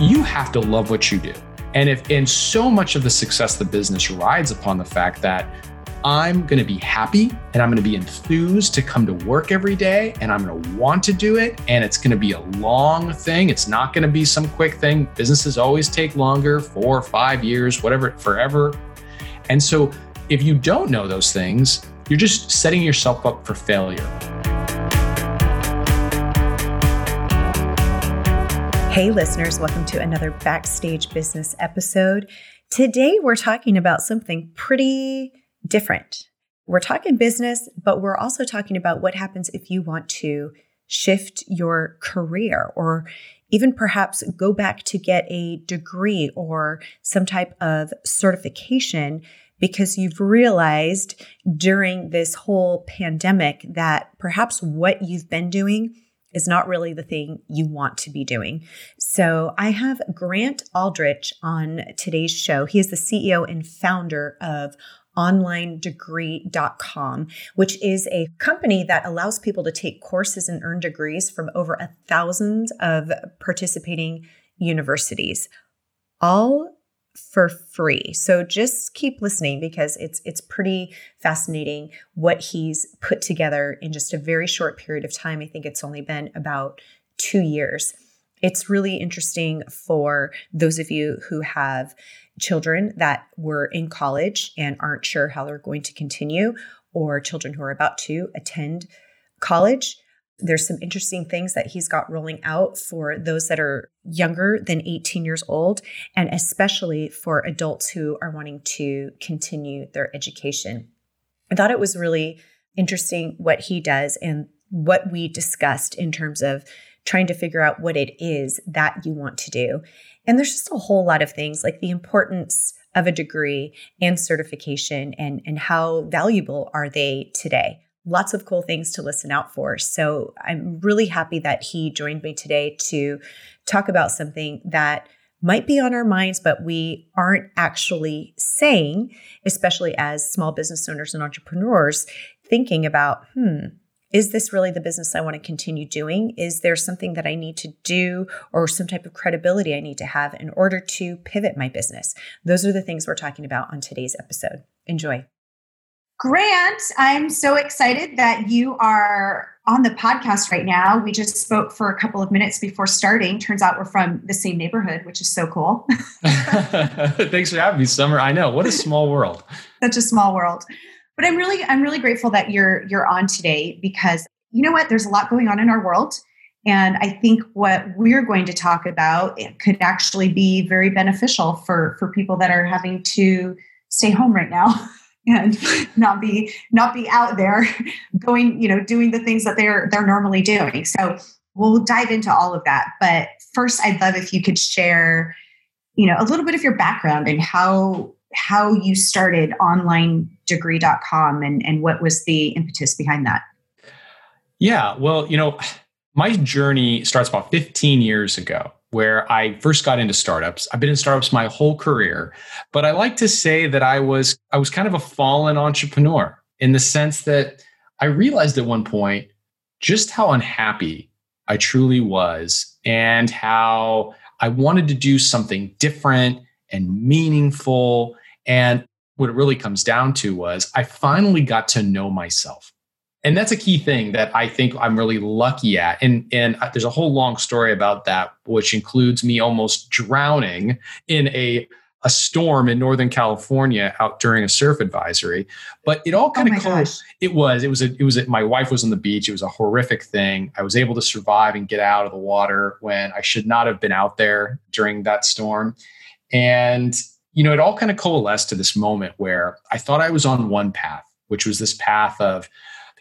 you have to love what you do. And if and so much of the success of the business rides upon the fact that I'm going to be happy and I'm going to be enthused to come to work every day and I'm going to want to do it. And it's going to be a long thing. It's not going to be some quick thing. Businesses always take longer four or five years, whatever, forever. And so if you don't know those things, you're just setting yourself up for failure. Hey, listeners, welcome to another Backstage Business episode. Today, we're talking about something pretty different. We're talking business, but we're also talking about what happens if you want to shift your career or even perhaps go back to get a degree or some type of certification because you've realized during this whole pandemic that perhaps what you've been doing is not really the thing you want to be doing. So I have Grant Aldrich on today's show. He is the CEO and founder of onlinedegree.com, which is a company that allows people to take courses and earn degrees from over a thousand of participating universities, all for free. So just keep listening because it's it's pretty fascinating what he's put together in just a very short period of time. I think it's only been about 2 years. It's really interesting for those of you who have children that were in college and aren't sure how they're going to continue, or children who are about to attend college. There's some interesting things that he's got rolling out for those that are younger than 18 years old, and especially for adults who are wanting to continue their education. I thought it was really interesting what he does and what we discussed in terms of trying to figure out what it is that you want to do. And there's just a whole lot of things like the importance of a degree and certification and, and how valuable are they today. Lots of cool things to listen out for. So I'm really happy that he joined me today to talk about something that might be on our minds, but we aren't actually saying, especially as small business owners and entrepreneurs, thinking about, hmm, is this really the business I want to continue doing? Is there something that I need to do or some type of credibility I need to have in order to pivot my business? Those are the things we're talking about on today's episode. Enjoy. Grant, I'm so excited that you are on the podcast right now. We just spoke for a couple of minutes before starting. Turns out we're from the same neighborhood, which is so cool. Thanks for having me, Summer. I know. What a small world. Such a small world but i'm really i'm really grateful that you're you're on today because you know what there's a lot going on in our world and i think what we're going to talk about could actually be very beneficial for for people that are having to stay home right now and not be not be out there going you know doing the things that they're they're normally doing so we'll dive into all of that but first i'd love if you could share you know a little bit of your background and how how you started onlinedegree.com and, and what was the impetus behind that. Yeah, well, you know, my journey starts about 15 years ago where I first got into startups. I've been in startups my whole career, but I like to say that I was I was kind of a fallen entrepreneur in the sense that I realized at one point just how unhappy I truly was and how I wanted to do something different and meaningful and what it really comes down to was I finally got to know myself. And that's a key thing that I think I'm really lucky at. And, and there's a whole long story about that, which includes me almost drowning in a, a storm in Northern California out during a surf advisory. But it all kind oh of close. It was, it was, a, it was, a, my wife was on the beach. It was a horrific thing. I was able to survive and get out of the water when I should not have been out there during that storm. And you know, it all kind of coalesced to this moment where I thought I was on one path, which was this path of,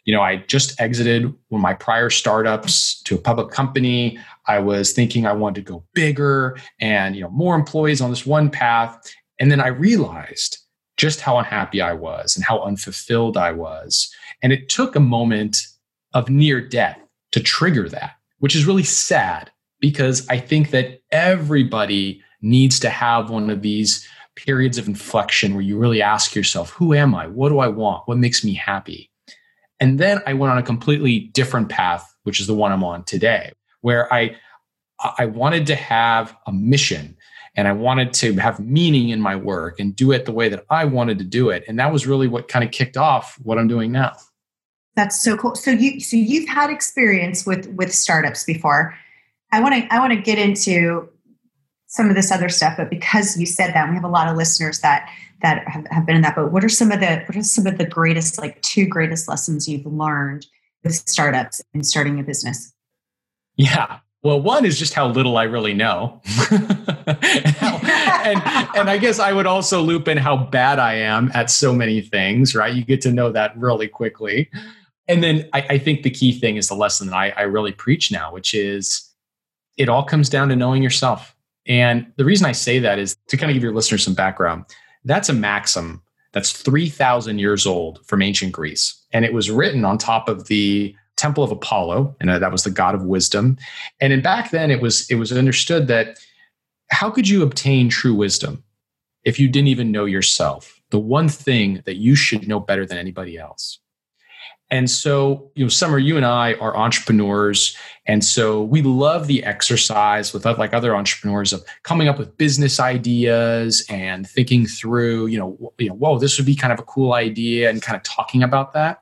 you know, I just exited one of my prior startups to a public company. I was thinking I wanted to go bigger and, you know, more employees on this one path. And then I realized just how unhappy I was and how unfulfilled I was. And it took a moment of near death to trigger that, which is really sad because I think that everybody needs to have one of these periods of inflection where you really ask yourself, who am I? What do I want? What makes me happy? And then I went on a completely different path, which is the one I'm on today, where I I wanted to have a mission and I wanted to have meaning in my work and do it the way that I wanted to do it. And that was really what kind of kicked off what I'm doing now. That's so cool. So you so you've had experience with with startups before. I want to I want to get into some of this other stuff, but because you said that, we have a lot of listeners that that have, have been in that. But what are some of the what are some of the greatest, like two greatest lessons you've learned with startups and starting a business? Yeah. Well, one is just how little I really know. and, how, and, and, I guess I would also loop in how bad I am at so many things, right? You get to know that really quickly. And then I, I think the key thing is the lesson that I, I really preach now, which is it all comes down to knowing yourself. And the reason I say that is to kind of give your listeners some background. That's a maxim that's 3,000 years old from ancient Greece. And it was written on top of the temple of Apollo, and uh, that was the god of wisdom. And in back then, it was it was understood that how could you obtain true wisdom if you didn't even know yourself? The one thing that you should know better than anybody else. And so, you know, Summer, you and I are entrepreneurs. And so we love the exercise with like other entrepreneurs of coming up with business ideas and thinking through, you know, you know, whoa, this would be kind of a cool idea and kind of talking about that.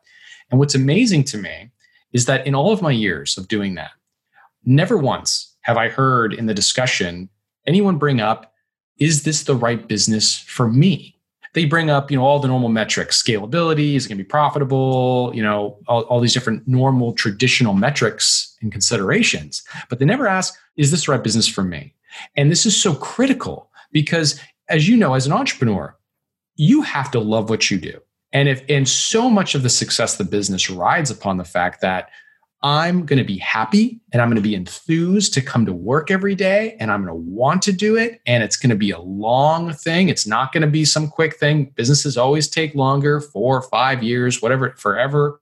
And what's amazing to me is that in all of my years of doing that, never once have I heard in the discussion anyone bring up, is this the right business for me? They bring up, you know, all the normal metrics, scalability, is it going to be profitable, you know, all, all these different normal traditional metrics and considerations. But they never ask, is this the right business for me? And this is so critical because as you know, as an entrepreneur, you have to love what you do. And if and so much of the success of the business rides upon the fact that I'm going to be happy and I'm going to be enthused to come to work every day and I'm going to want to do it and it's going to be a long thing. It's not going to be some quick thing. Businesses always take longer, 4 or 5 years, whatever, forever.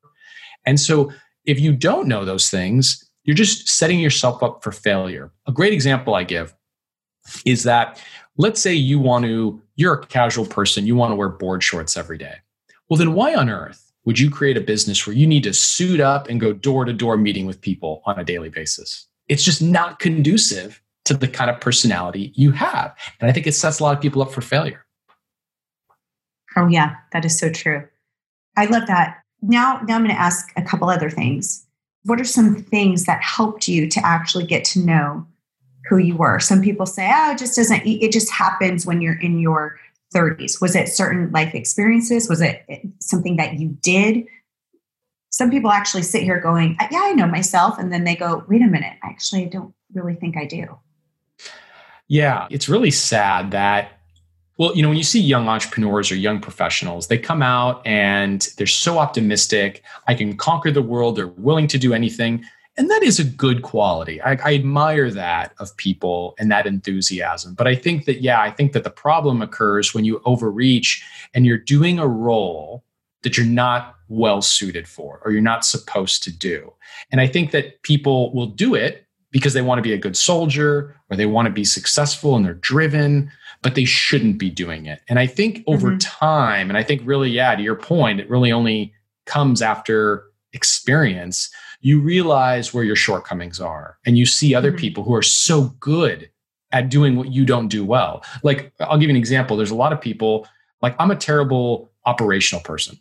And so if you don't know those things, you're just setting yourself up for failure. A great example I give is that let's say you want to you're a casual person, you want to wear board shorts every day. Well, then why on earth would you create a business where you need to suit up and go door to door meeting with people on a daily basis? It's just not conducive to the kind of personality you have. And I think it sets a lot of people up for failure. Oh, yeah, that is so true. I love that. Now, now I'm going to ask a couple other things. What are some things that helped you to actually get to know who you were? Some people say, oh, it just doesn't, it just happens when you're in your 30s? Was it certain life experiences? Was it eh, something that you did? Some people actually sit here going, Yeah, I know myself. And then they go, Wait a minute, actually, I don't really think I do. Yeah, it's really sad that well, you know, when you see young entrepreneurs or young professionals, they come out and they're so optimistic. I can conquer the world. They're willing to do anything. And that is a good quality. I, I, admire that of people and that enthusiasm. But I think that, yeah, I think that the problem occurs when you overreach and you're doing a role that you're not well suited for or you're not supposed to do. And I think that people will do it because they want to be a good soldier or they want to be successful and they're driven, but they shouldn't be doing it. And I think over mm-hmm. time, and I think really, yeah, to your point, it really only comes after experience you realize where your shortcomings are and you see other mm-hmm. people who are so good at doing what you don't do well. Like, I'll give you an example. There's a lot of people, like, I'm a terrible operational person.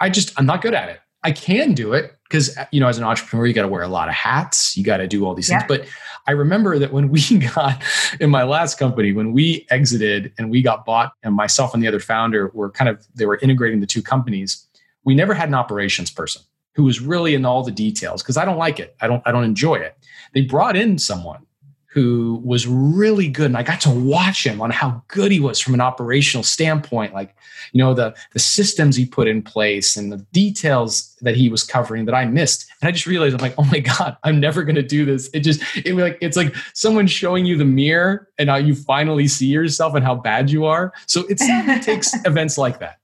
I just, I'm not good at it. I can do it because, you know, as an entrepreneur, you got to wear a lot of hats, you got to do all these yeah. things. But I remember that when we got in my last company, when we exited and we got bought, and myself and the other founder were kind of, they were integrating the two companies, we never had an operations person who was really in all the details because I don't like it. I don't I don't enjoy it. They brought in someone who was really good and I got to watch him on how good he was from an operational standpoint like you know the the systems he put in place and the details that he was covering that I missed and I just realized I'm like oh my god I'm never going to do this it just it like it's like someone showing you the mirror and how you finally see yourself and how bad you are so it takes events like that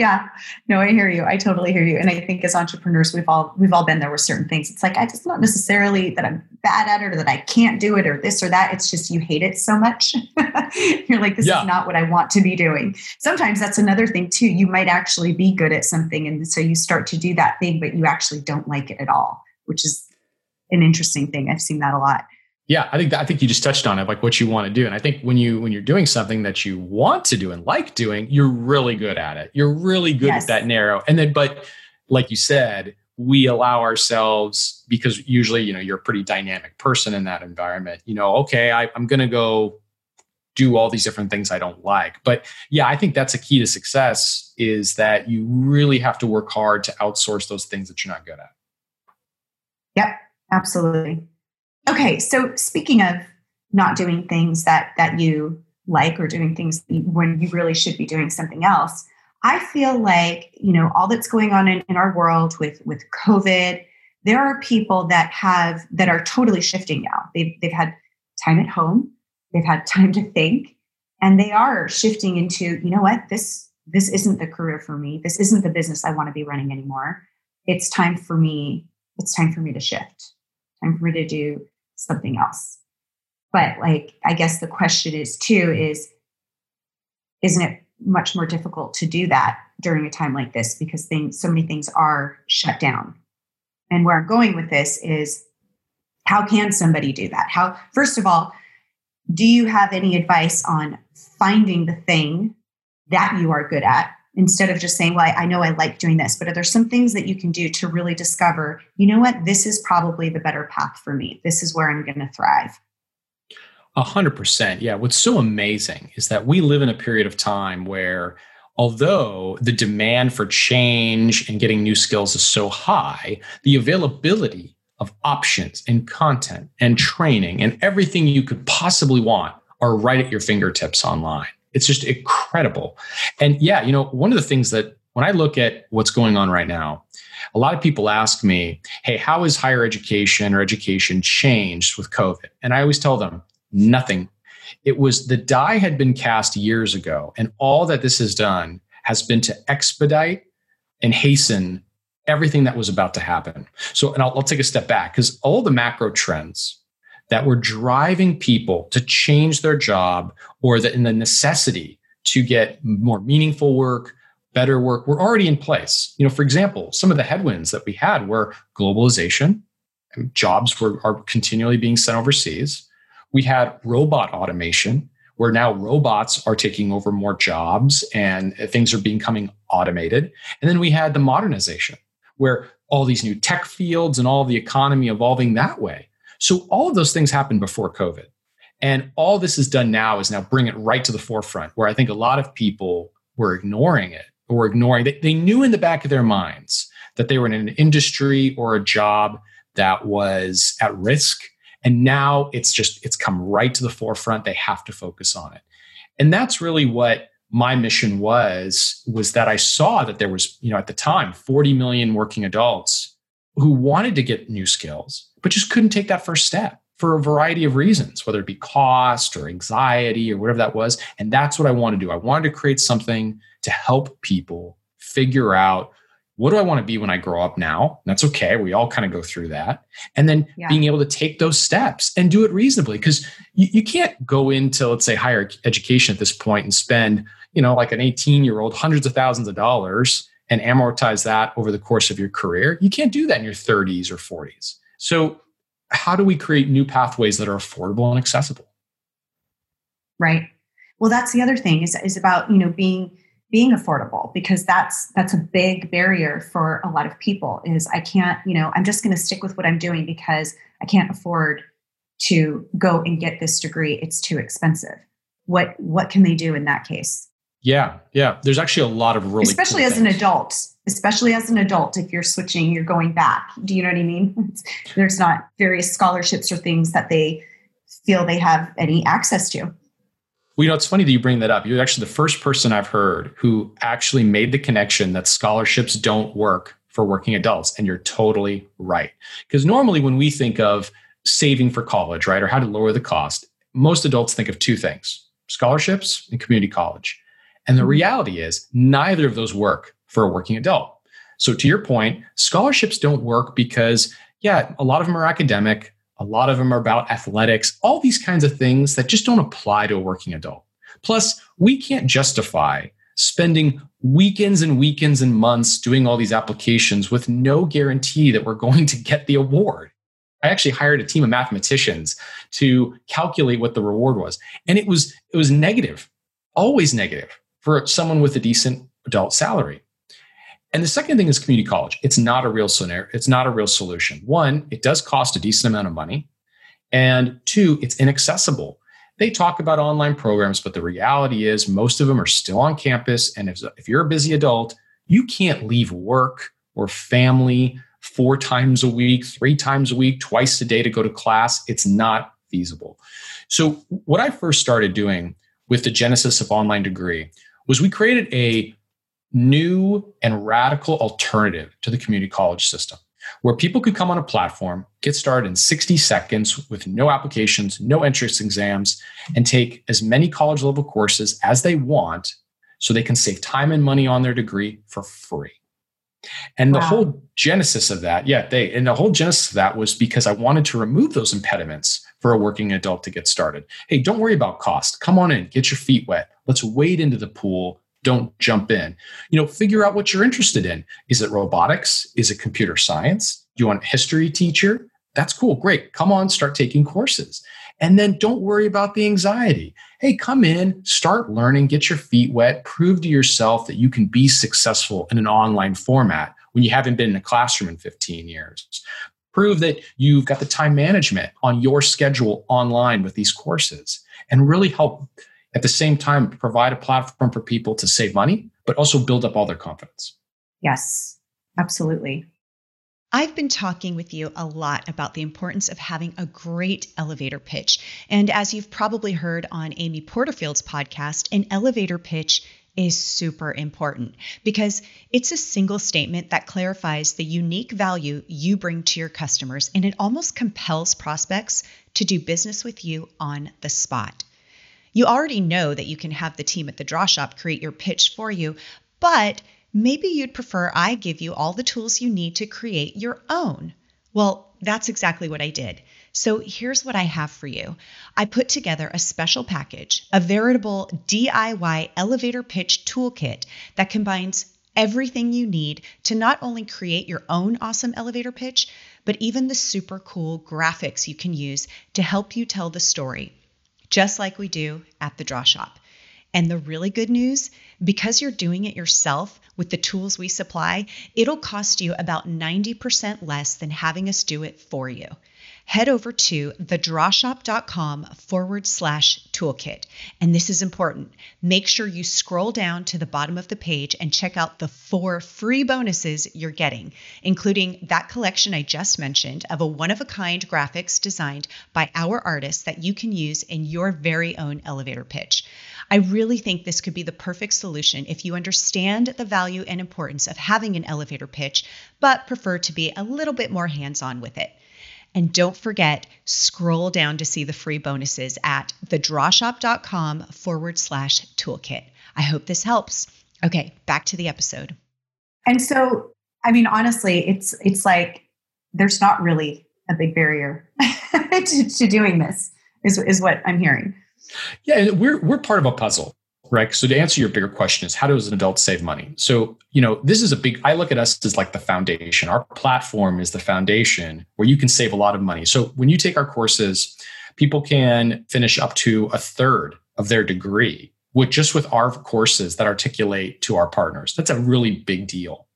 yeah. No i hear you. I totally hear you. And i think as entrepreneurs we've all we've all been there with certain things. It's like it's not necessarily that i'm bad at it or that i can't do it or this or that. It's just you hate it so much. You're like this yeah. is not what i want to be doing. Sometimes that's another thing too. You might actually be good at something and so you start to do that thing but you actually don't like it at all which is an interesting thing. I've seen that a lot Yeah, I think that, I think you just touched on it, like what you want to do. And I think when you when you're doing something that you want to do and like doing, you're really good at it. You're really good yes. at that narrow. And then, but like you said, we allow ourselves because usually, you know, you're a pretty dynamic person in that environment. You know, okay, I, I'm going to go do all these different things I don't like. But yeah, I think that's a key to success is that you really have to work hard to outsource those things that you're not good at. Yep, absolutely. Okay, so speaking of not doing things that that you like or doing things when you really should be doing something else, I feel like you know all that's going on in, in our world with with COVID. There are people that have that are totally shifting now. They've they've had time at home, they've had time to think, and they are shifting into you know what this this isn't the career for me. This isn't the business I want to be running anymore. It's time for me. It's time for me to shift. Time for me to do something else. But like, I guess the question is too is, isn't it much more difficult to do that during a time like this because things, so many things are shut down? And where I'm going with this is, how can somebody do that? How, first of all, do you have any advice on finding the thing that you are good at instead of just saying, well, I, I, know I like doing this, but are there some things that you can do to really discover, you know what, this is probably the better path for me? This is where I'm going to thrive. A hundred percent. Yeah. What's so amazing is that we live in a period of time where although the demand for change and getting new skills is so high, the availability of options and content and training and everything you could possibly want are right at your fingertips online. It's just incredible. And yeah, you know, one of the things that when I look at what's going on right now, a lot of people ask me, hey, how has higher education or education changed with COVID? And I always tell them, nothing. It was the die had been cast years ago, and all that this has done has been to expedite and hasten everything that was about to happen. So, and I'll, I'll take a step back because all the macro trends that were driving people to change their job or that in the necessity to get more meaningful work, better work were already in place. You know, for example, some of the headwinds that we had were globalization, jobs were are continually being sent overseas. We had robot automation, where now robots are taking over more jobs and uh, things are becoming automated. And then we had the modernization, where all these new tech fields and all the economy evolving that way. So all of those things happened before COVID. And all this is done now is now bring it right to the forefront, where I think a lot of people were ignoring it or ignoring they, they knew in the back of their minds that they were in an industry or a job that was at risk. And now it's just, it's come right to the forefront. They have to focus on it. And that's really what my mission was, was that I saw that there was, you know, at the time, 40 million working adults who wanted to get new skills but just couldn't take that first step for a variety of reasons, whether it be cost or anxiety or whatever that was. And that's what I want to do. I wanted to create something to help people figure out what do I want to be when I grow up now? That's okay. We all kind of go through that. And then yeah. being able to take those steps and do it reasonably because you, you can't go into, let's say, higher education at this point and spend, you know, like an 18 year old hundreds of thousands of dollars and amortize that over the course of your career. You can't do that in your 30s or 40s. So, how do we create new pathways that are affordable and accessible? Right. Well, that's the other thing is is about you know being being affordable because that's that's a big barrier for a lot of people is i can't you know i'm just going to stick with what i'm doing because i can't afford to go and get this degree it's too expensive what what can they do in that case yeah yeah. There's actually a lot of really especially cool as things. an adult. Especially as an adult if you're switching you're going back. Do you know what i mean? There's not various scholarships or things that they feel they have any access to. Well you know it's funny that you bring that up. You're actually the first person i've heard who actually made the connection that scholarships don't work for working adults and you're totally right. Because normally when we think of saving for college right or how to lower the cost most adults think of two things scholarships and community college and the mm-hmm. reality is neither of those work for a working adult. So, to your point, scholarships don't work because, yeah, a lot of them are academic, a lot of them are about athletics, all these kinds of things that just don't apply to a working adult. Plus, we can't justify spending weekends and weekends and months doing all these applications with no guarantee that we're going to get the award. I actually hired a team of mathematicians to calculate what the reward was. And it was it was negative, always negative for someone with a decent adult salary. And the second thing is community college. It's not a real scenario. It's not a real solution. One, it does cost a decent amount of money. And two, it's inaccessible. They talk about online programs, but the reality is most of them are still on campus. And if, if you're a busy adult, you can't leave work or family four times a week, three times a week, twice a day to go to class. It's not feasible. So, what I first started doing with the genesis of online degree was we created a new and radical alternative to the community college system where people could come on a platform, get started in 60 seconds with no applications, no entrance exams, and take as many college level courses as they want so they can save time and money on their degree for free. And wow. the whole genesis of that, yeah, they, and the whole genesis of that was because I wanted to remove those impediments for a working adult to get started. Hey, don't worry about cost. Come on in, get your feet wet. Let's wade into the pool. Don't jump in. You know, figure out what you're interested in. Is it robotics? Is it computer science? Do you want a history teacher? That's cool. Great. Come on, start taking courses. And then don't worry about the anxiety. Hey, come in, start learning, get your feet wet, prove to yourself that you can be successful in an online format when you haven't been in a classroom in 15 years. Prove that you've got the time management on your schedule online with these courses and really help at the same time provide a platform for people to save money, but also build up all their confidence. Yes, absolutely. I've been talking with you a lot about the importance of having a great elevator pitch. And as you've probably heard on Amy Porterfield's podcast, an elevator pitch is super important because it's a single statement that clarifies the unique value you bring to your customers and it almost compels prospects to do business with you on the spot. You already know that you can have the team at the draw shop create your pitch for you, but Maybe you'd prefer I give you all the tools you need to create your own. Well, that's exactly what I did. So here's what I have for you I put together a special package, a veritable DIY elevator pitch toolkit that combines everything you need to not only create your own awesome elevator pitch, but even the super cool graphics you can use to help you tell the story, just like we do at the Draw Shop. And the really good news because you're doing it yourself with the tools we supply, it'll cost you about 90% less than having us do it for you head over to thedrawshop.com forward slash toolkit. And this is important. Make sure you scroll down to the bottom of the page and check out the four free bonuses you're getting, including that collection I just mentioned of a one of a kind graphics designed by our artists that you can use in your very own elevator pitch. I really think this could be the perfect solution if you understand the value and importance of having an elevator pitch, but prefer to be a little bit more hands on with it. And don't forget, scroll down to see the free bonuses at thedrawshop.com forward slash toolkit. I hope this helps. Okay, back to the episode. And so, I mean, honestly, it's it's like there's not really a big barrier to, to doing this, is, is what I'm hearing. Yeah, we're we're part of a puzzle right? So to answer your bigger question is how does an adult save money? So, you know, this is a big, I look at us as like the foundation. Our platform is the foundation where you can save a lot of money. So when you take our courses, people can finish up to a third of their degree with just with our courses that articulate to our partners. That's a really big deal.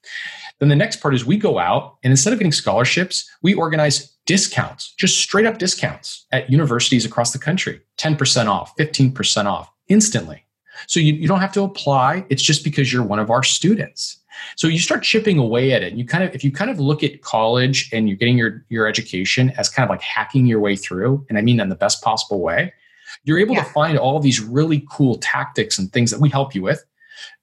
Then the next part is we go out and instead of getting scholarships, we organize discounts, just straight up discounts at universities across the country 10% off, 15% off instantly. So you, you don't have to apply. It's just because you're one of our students. So you start chipping away at it. You kind of, if you kind of look at college and you're getting your, your education as kind of like hacking your way through, and I mean that in the best possible way, you're able yeah. to find all these really cool tactics and things that we help you with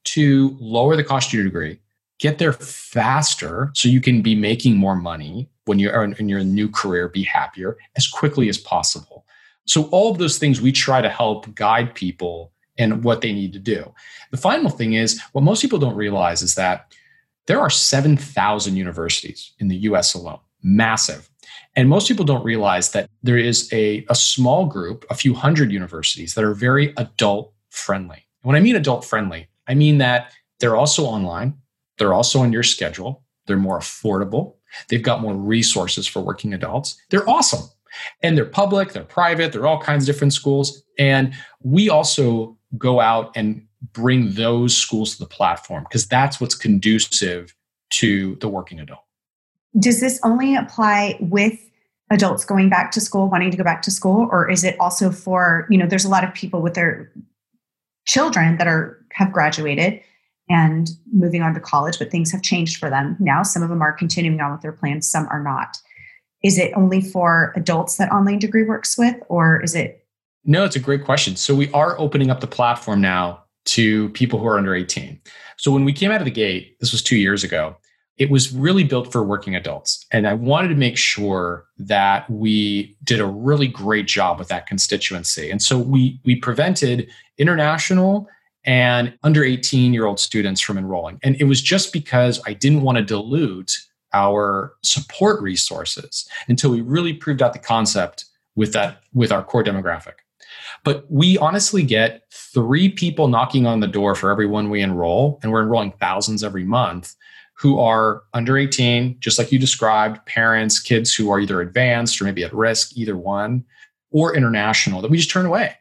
to lower the cost of your degree, get there faster so you can be making more money when you're in your new career, be happier as quickly as possible. So all of those things we try to help guide people and what they need to do. The final thing is what most people don't realize is that there are 7,000 universities in the US alone, massive. And most people don't realize that there is a, a small group, a few hundred universities that are very adult friendly. When I mean adult friendly, I mean that they're also online, they're also on your schedule, they're more affordable, They've got more resources for working adults. They're awesome. And they're public, they're private, they're all kinds of different schools. And we also go out and bring those schools to the platform because that's what's conducive to the working adult. Does this only apply with adults going back to school, wanting to go back to school, or is it also for, you know, there's a lot of people with their children that are have graduated and moving on to college, but things have changed for them now. Some of them are continuing on with their plans, some are not. Is it only for adults that online degree works with, or is it? No, it's a great question. So we are opening up the platform now to people who are under 18. So when we came out of the gate, this was two years ago, it was really built for working adults. And I wanted to make sure that we did a really great job with that constituency. And so we we prevented international and under 18 year old students from enrolling. And it was just because I didn't want to dilute our support resources until we really proved out the concept with that with our core demographic. But we honestly get three people knocking on the door for every one we enroll, and we're enrolling thousands every month who are under 18, just like you described, parents, kids who are either advanced or maybe at risk, either one, or international that we just turn away.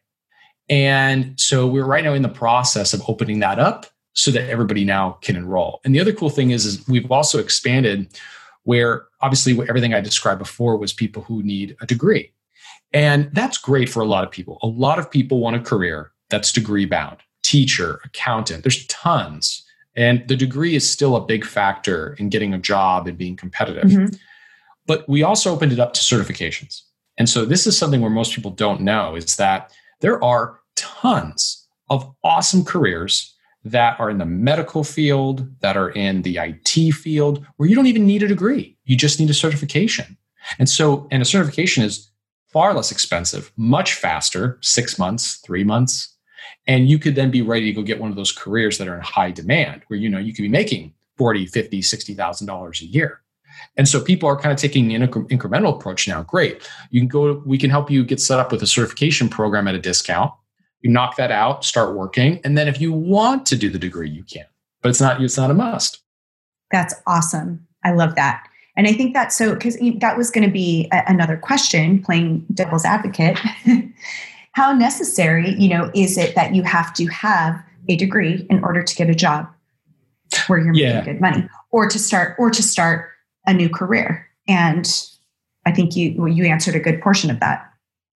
And so we're right now in the process of opening that up so that everybody now can enroll. And the other cool thing is, is we've also expanded where obviously everything I described before was people who need a degree. And that's great for a lot of people. A lot of people want a career that's degree bound teacher, accountant. There's tons. And the degree is still a big factor in getting a job and being competitive. Mm-hmm. But we also opened it up to certifications. And so this is something where most people don't know is that there are tons of awesome careers that are in the medical field, that are in the IT field, where you don't even need a degree. You just need a certification. And so, and a certification is far less expensive, much faster, six months, three months. And you could then be ready to go get one of those careers that are in high demand where, you know, you could be making 40, 50, $60,000 a year. And so people are kind of taking an incremental approach now. Great. You can go, we can help you get set up with a certification program at a discount. You knock that out, start working. And then if you want to do the degree, you can, but it's not, it's not a must. That's awesome. I love that. And I think that's so because that was going to be a, another question, playing devil's advocate. How necessary, you know, is it that you have to have a degree in order to get a job where you're making yeah. good money, or to start, or to start a new career? And I think you well, you answered a good portion of that.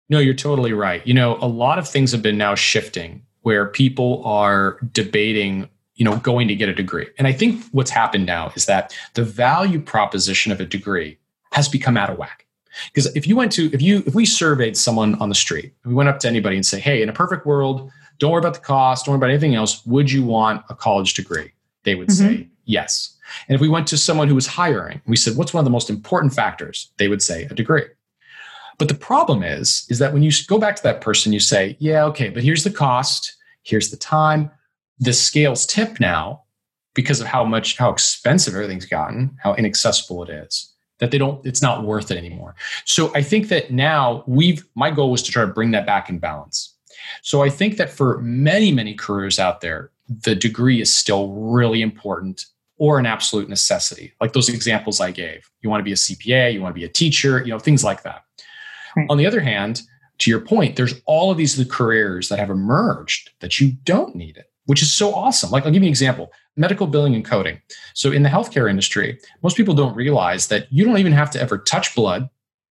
No, you're totally right. You know, a lot of things have been now shifting where people are debating you know going to get a degree. And i think what's happened now is that the value proposition of a degree has become out of whack. Because if you went to if you if we surveyed someone on the street we went up to anybody and say hey in a perfect world don't worry about the cost don't worry about anything else would you want a college degree? They would mm-hmm. say yes. And if we went to someone who was hiring we said what's one of the most important factors? They would say a degree. But the problem is is that when you go back to that person you say yeah okay but here's the cost here's the time the scales tip now because of how much how expensive everything's gotten how inaccessible it is that they don't it's not worth it anymore. So i think that now we've my goal was to try to bring that back in balance. So i think that for many many careers out there the degree is still really important or an absolute necessity. Like those examples i gave. You want to be a cpa you want to be a teacher you know things like that. Right. on the other hand to your point there's all of these careers that have emerged that you don't need it which is so awesome. Like, I'll give you an example medical billing and coding. So, in the healthcare industry, most people don't realize that you don't even have to ever touch blood,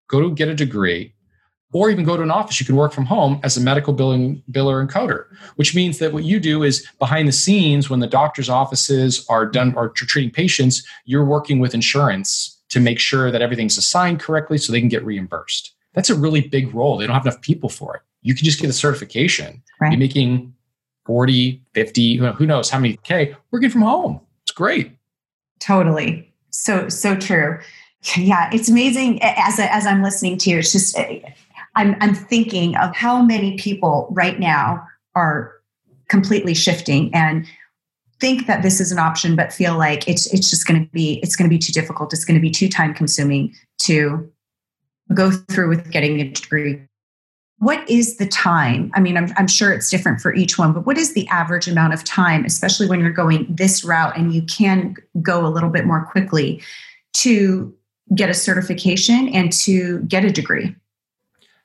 go to get a degree, or even go to an office. You can work from home as a medical billing biller and coder, which means that what you do is behind the scenes, when the doctor's offices are done or treating patients, you're working with insurance to make sure that everything's assigned correctly so they can get reimbursed. That's a really big role. They don't have enough people for it. You can just get a certification. Right. Be making 40, 50, who knows how many K working from home. It's great. Totally. So, so true. Yeah, it's amazing as, as I'm listening to you. It's just, eh, I'm, I'm thinking of how many people right now are completely shifting and think that this is an option, but feel like it's, it's just going to be, it's going to be too difficult. It's going to be too time consuming to go through with getting a degree what is the time? I mean, I'm, I'm, sure it's different for each one, but what is the average amount of time, especially when you're going this route and you can go a little bit more quickly to get a certification and to get a degree?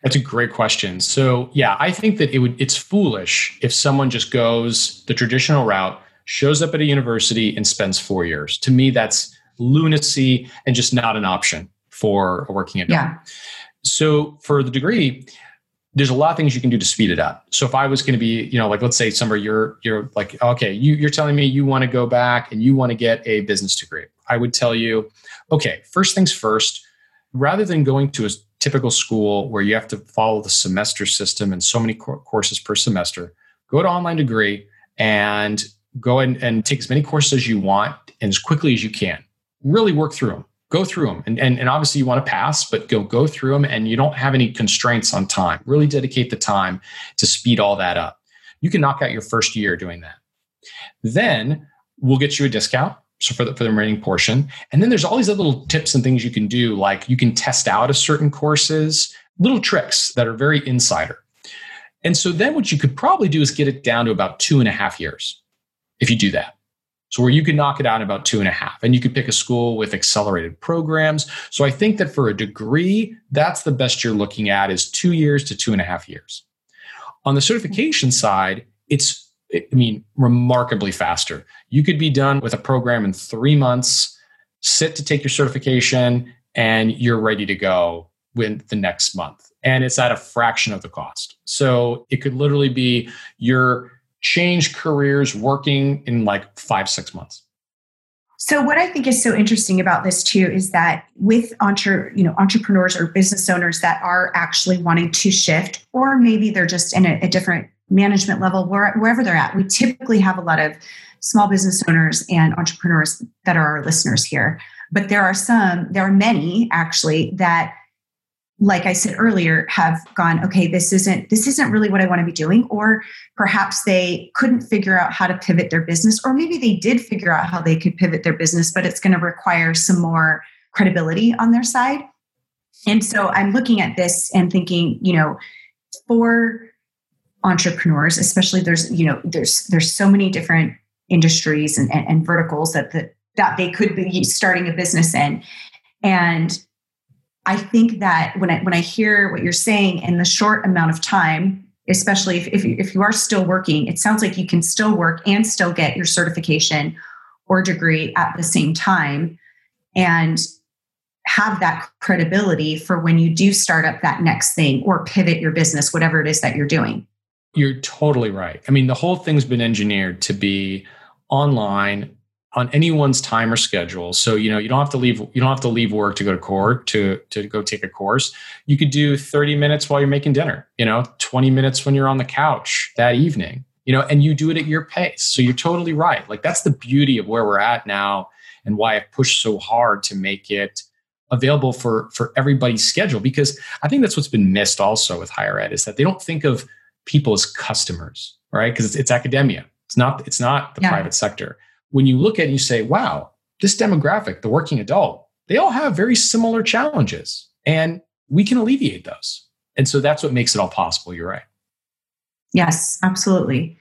That's a great question. So, yeah, I think that it would it's foolish if someone just goes the traditional route, shows up at a university and spends 4 years. To me that's lunacy and just not an option for a working adult. Yeah. So, for the degree, there's a lot of things you can do to speed it up. So if I was going to be, you know, like let's say somewhere you're you're like, okay, you, you're telling me you want to go back and you want to get a business degree. I would tell you, okay, first things first, rather than going to a typical school where you have to follow the semester system and so many courses per semester, go to online degree and go and, and take as many courses as you want and as quickly as you can. Really work through them go through them and, and, and obviously you want to pass but go go through them and you don't have any constraints on time. Really dedicate the time to speed all that up. You can knock out your first year doing that. Then we'll get you a discount so for the, for the remaining portion. And then there's all these other little tips and things you can do like you can test out a certain courses little tricks that are very insider. And so then what you could probably do is get it down to about two and a half years if you do that so where you could knock it out in about two and a half, and you could pick a school with accelerated programs. So I think that for a degree, that's the best you're looking at is two years to two and a half years. On the certification side, it's I mean, remarkably faster. You could be done with a program in three months, sit to take your certification, and you're ready to go with the next month. And it's at a fraction of the cost. So it could literally be your change careers working in like five, six months. So what I think is so interesting about this too is that with entre, you know, entrepreneurs or business owners that are actually wanting to shift, or maybe they're just in a, a different management level, where, wherever they're at, we typically have a lot of small business owners and entrepreneurs that are our listeners here. But there are some, there are many actually that like I said earlier, have gone, okay, this isn't this isn't really what I want to be doing, or perhaps they couldn't figure out how to pivot their business, or maybe they did figure out how they could pivot their business, but it's going to require some more credibility on their side. And so I'm looking at this and thinking, you know, for entrepreneurs, especially there's, you know, there's there's so many different industries and, and, and verticals that the, that they could be starting a business in. And I think that when I when I hear what you're saying in the short amount of time, especially if if you, if you are still working, it sounds like you can still work and still get your certification or degree at the same time, and have that credibility for when you do start up that next thing or pivot your business, whatever it is that you're doing. You're totally right. I mean, the whole thing's been engineered to be online on anyone's time or schedule. So you know you don't have to leave you don't have to leave work to go to court to to go take a course. You could do 30 minutes while you're making dinner, you know, 20 minutes when you're on the couch that evening, you know, and you do it at your pace. So you're totally right. Like that's the beauty of where we're at now and why I've pushed so hard to make it available for for everybody's schedule because I think that's what's been missed also with higher ed is that they don't think of people as customers, right? Because it's, it's academia. It's not it's not the yeah. private sector when you look at it and you say, wow, this demographic, the working adult, they all have very similar challenges and we can alleviate those. And so that's what makes it all possible. You're right. Yes, absolutely.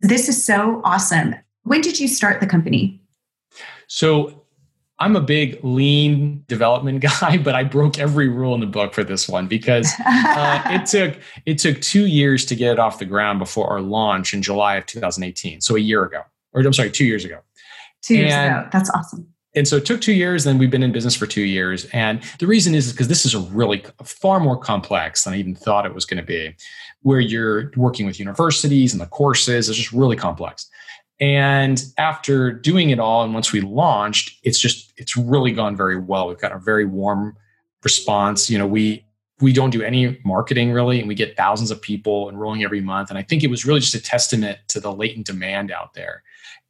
This is so awesome. When did you start the company? So I'm a big lean development guy, but I broke every rule in the book for this one because uh, it took it took two years to get it off the ground before our launch in July of 2018. So a year ago, or I'm sorry, two years ago. Two years and, ago. That's awesome. And so it took two years. Then we've been in business for two years. And the reason is because this is a really far more complex than I even thought it was going to be, where you're working with universities and the courses. It's just really complex. And after doing it all, and once we launched, it's just it's really gone very well. We've got a very warm response. You know, we we don't do any marketing really, and we get thousands of people enrolling every month. And I think it was really just a testament to the latent demand out there.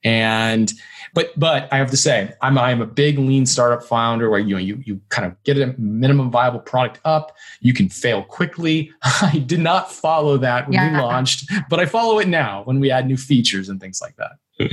And but but I have to say, I'm I'm a big lean startup founder where you know you you kind of get a minimum viable product up. You can fail quickly. I did not follow that when yeah. we launched, but I follow it now when we add new features and things like that.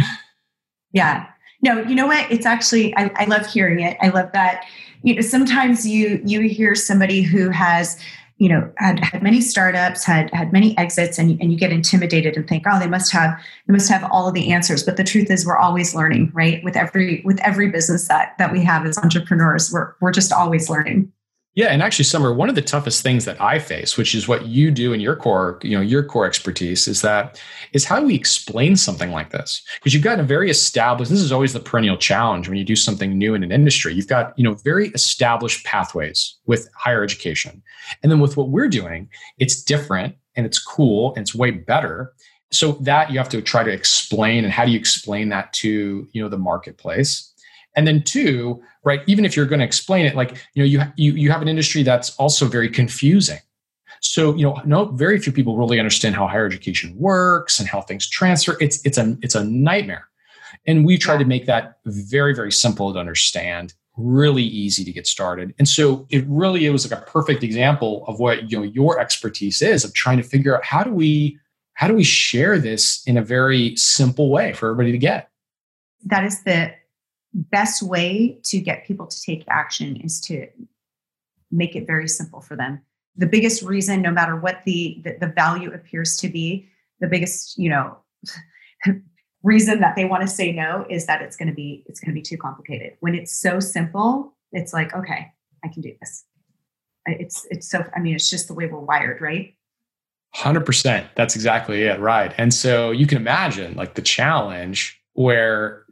yeah. No, you know what? It's actually I, I love hearing it. I love that. You know, sometimes you you hear somebody who has you know had, had many startups had had many exits and, and you get intimidated and think oh they must have they must have all of the answers. But the truth is we're always learning right? With every with every business that that we have as entrepreneurs we're we're just always learning yeah, and actually, Summer, one of the toughest things that I face, which is what you do in your core, you know, your core expertise, is that is how do we explain something like this? Because you've got a very established. This is always the perennial challenge when you do something new in an industry. You've got you know very established pathways with higher education, and then with what we're doing, it's different and it's cool and it's way better. So that you have to try to explain, and how do you explain that to you know the marketplace? And then two, right? Even if you're going to explain it, like you know, you you you have an industry that's also very confusing. So you know, no, very few people really understand how higher education works and how things transfer. It's it's a it's a nightmare, and we try to make that very very simple to understand, really easy to get started. And so it really it was like a perfect example of what you know your expertise is of trying to figure out how do we how do we share this in a very simple way for everybody to get. That is the best way to get people to take action is to make it very simple for them. The biggest reason no matter what the the, the value appears to be the biggest you know reason that they want to say no is that it's going to be it's going to be too complicated. When it's so simple it's like okay i can do this. It's it's so i mean it's just the way we're wired right? 100% that's exactly it. Right. And so you can imagine like the challenge where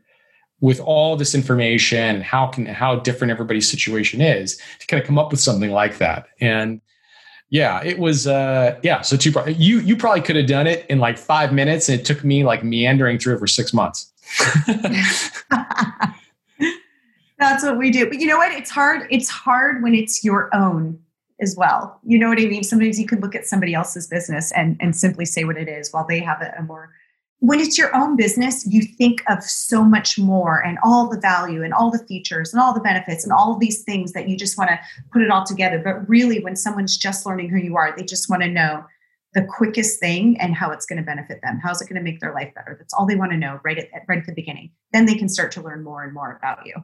with all this information how can how different everybody's situation is to kind of come up with something like that. And yeah it was uh yeah so two you you probably could have done it in like five minutes and it took me like meandering through it for six months. That's what we do. But you know what? It's hard it's hard when it's your own as well. You know what i mean? Sometimes you could look at somebody else's business and and simply say what it is while they have a, a more when it's your own business, you think of so much more and all the value and all the features and all the benefits and all these things that you just want to put it all together. But really, when someone's just learning who you are, they just want to know the quickest thing and how it's going to benefit them. How's it going to make their life better? That's all they want to know right at right at the beginning. Then they can start to learn more and more about you.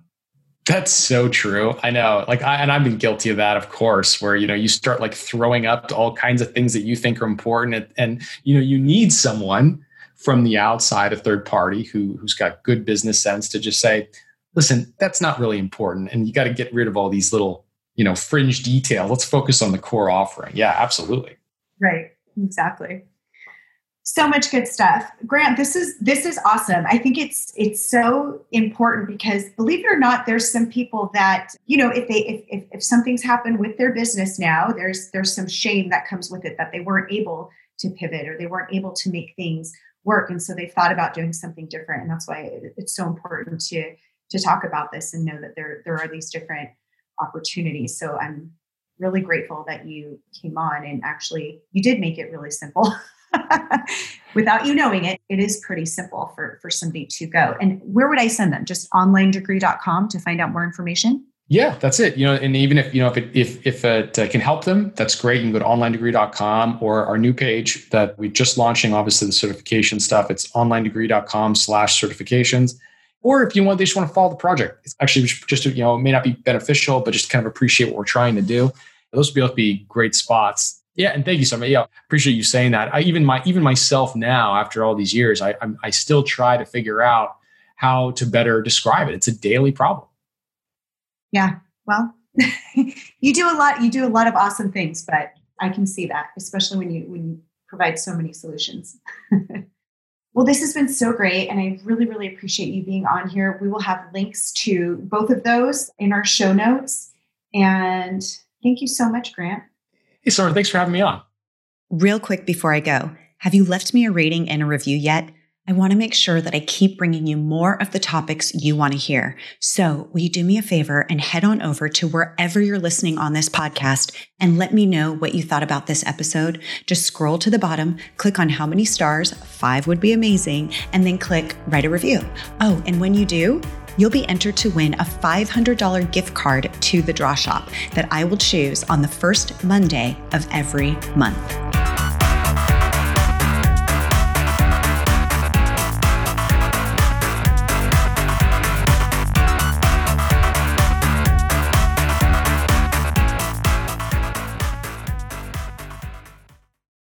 That's so true. I know. Like I and I've been guilty of that, of course, where you know you start like throwing up all kinds of things that you think are important and, and you know you need someone from the outside, a third party who, who's got good business sense to just say, listen, that's not really important. And you got to get rid of all these little, you know, fringe detail. Let's focus on the core offering. Yeah, absolutely. Right. Exactly. So much good stuff. Grant, this is this is awesome. I think it's it's so important because believe it or not, there's some people that, you know, if they if if, if something's happened with their business now, there's there's some shame that comes with it that they weren't able to pivot or they weren't able to make things work and so they've thought about doing something different and that's why it's so important to to talk about this and know that there there are these different opportunities. So i'm really grateful that you came on and actually you did make it really simple. Without you knowing it it is pretty simple for for somebody to go. And where would i send them? Just onlinedegree.com to find out more information yeah, that's it. You know, and even if you know if it if if it uh, can help them, that's great. You can go to onlinedegree.com or our new page that we're just launching. Obviously, the certification stuff. It's onlinedegree.com/slash-certifications. Or if you want, they just want to follow the project. It's actually just you know it may not be beneficial, but just kind of appreciate what we're trying to do. Those would both be great spots. Yeah, and thank you so much. Yeah, appreciate you saying that. I even my even myself now after all these years, I I'm, I still try to figure out how to better describe it. It's a daily problem. Yeah. Well, you do a lot. You do a lot of awesome things, but I can see that, especially when you when you provide so many solutions. well, this has been so great, and I really, really appreciate you being on here. We will have links to both of those in our show notes. And thank you so much, Grant. Hey, Summer, thanks for having me on. Real quick before I go, have you left me a rating and a review yet? I want to make sure that I keep bringing you more of the topics you want to hear. So will you do me a favor and head on over to wherever you're listening on this podcast and let me know what you thought about this episode? Just scroll to the bottom, click on how many stars, five would be amazing, and then click write a review. Oh, and when you do, you'll be entered to win a $500 gift card to the Draw Shop that I will choose on the first Monday of every month.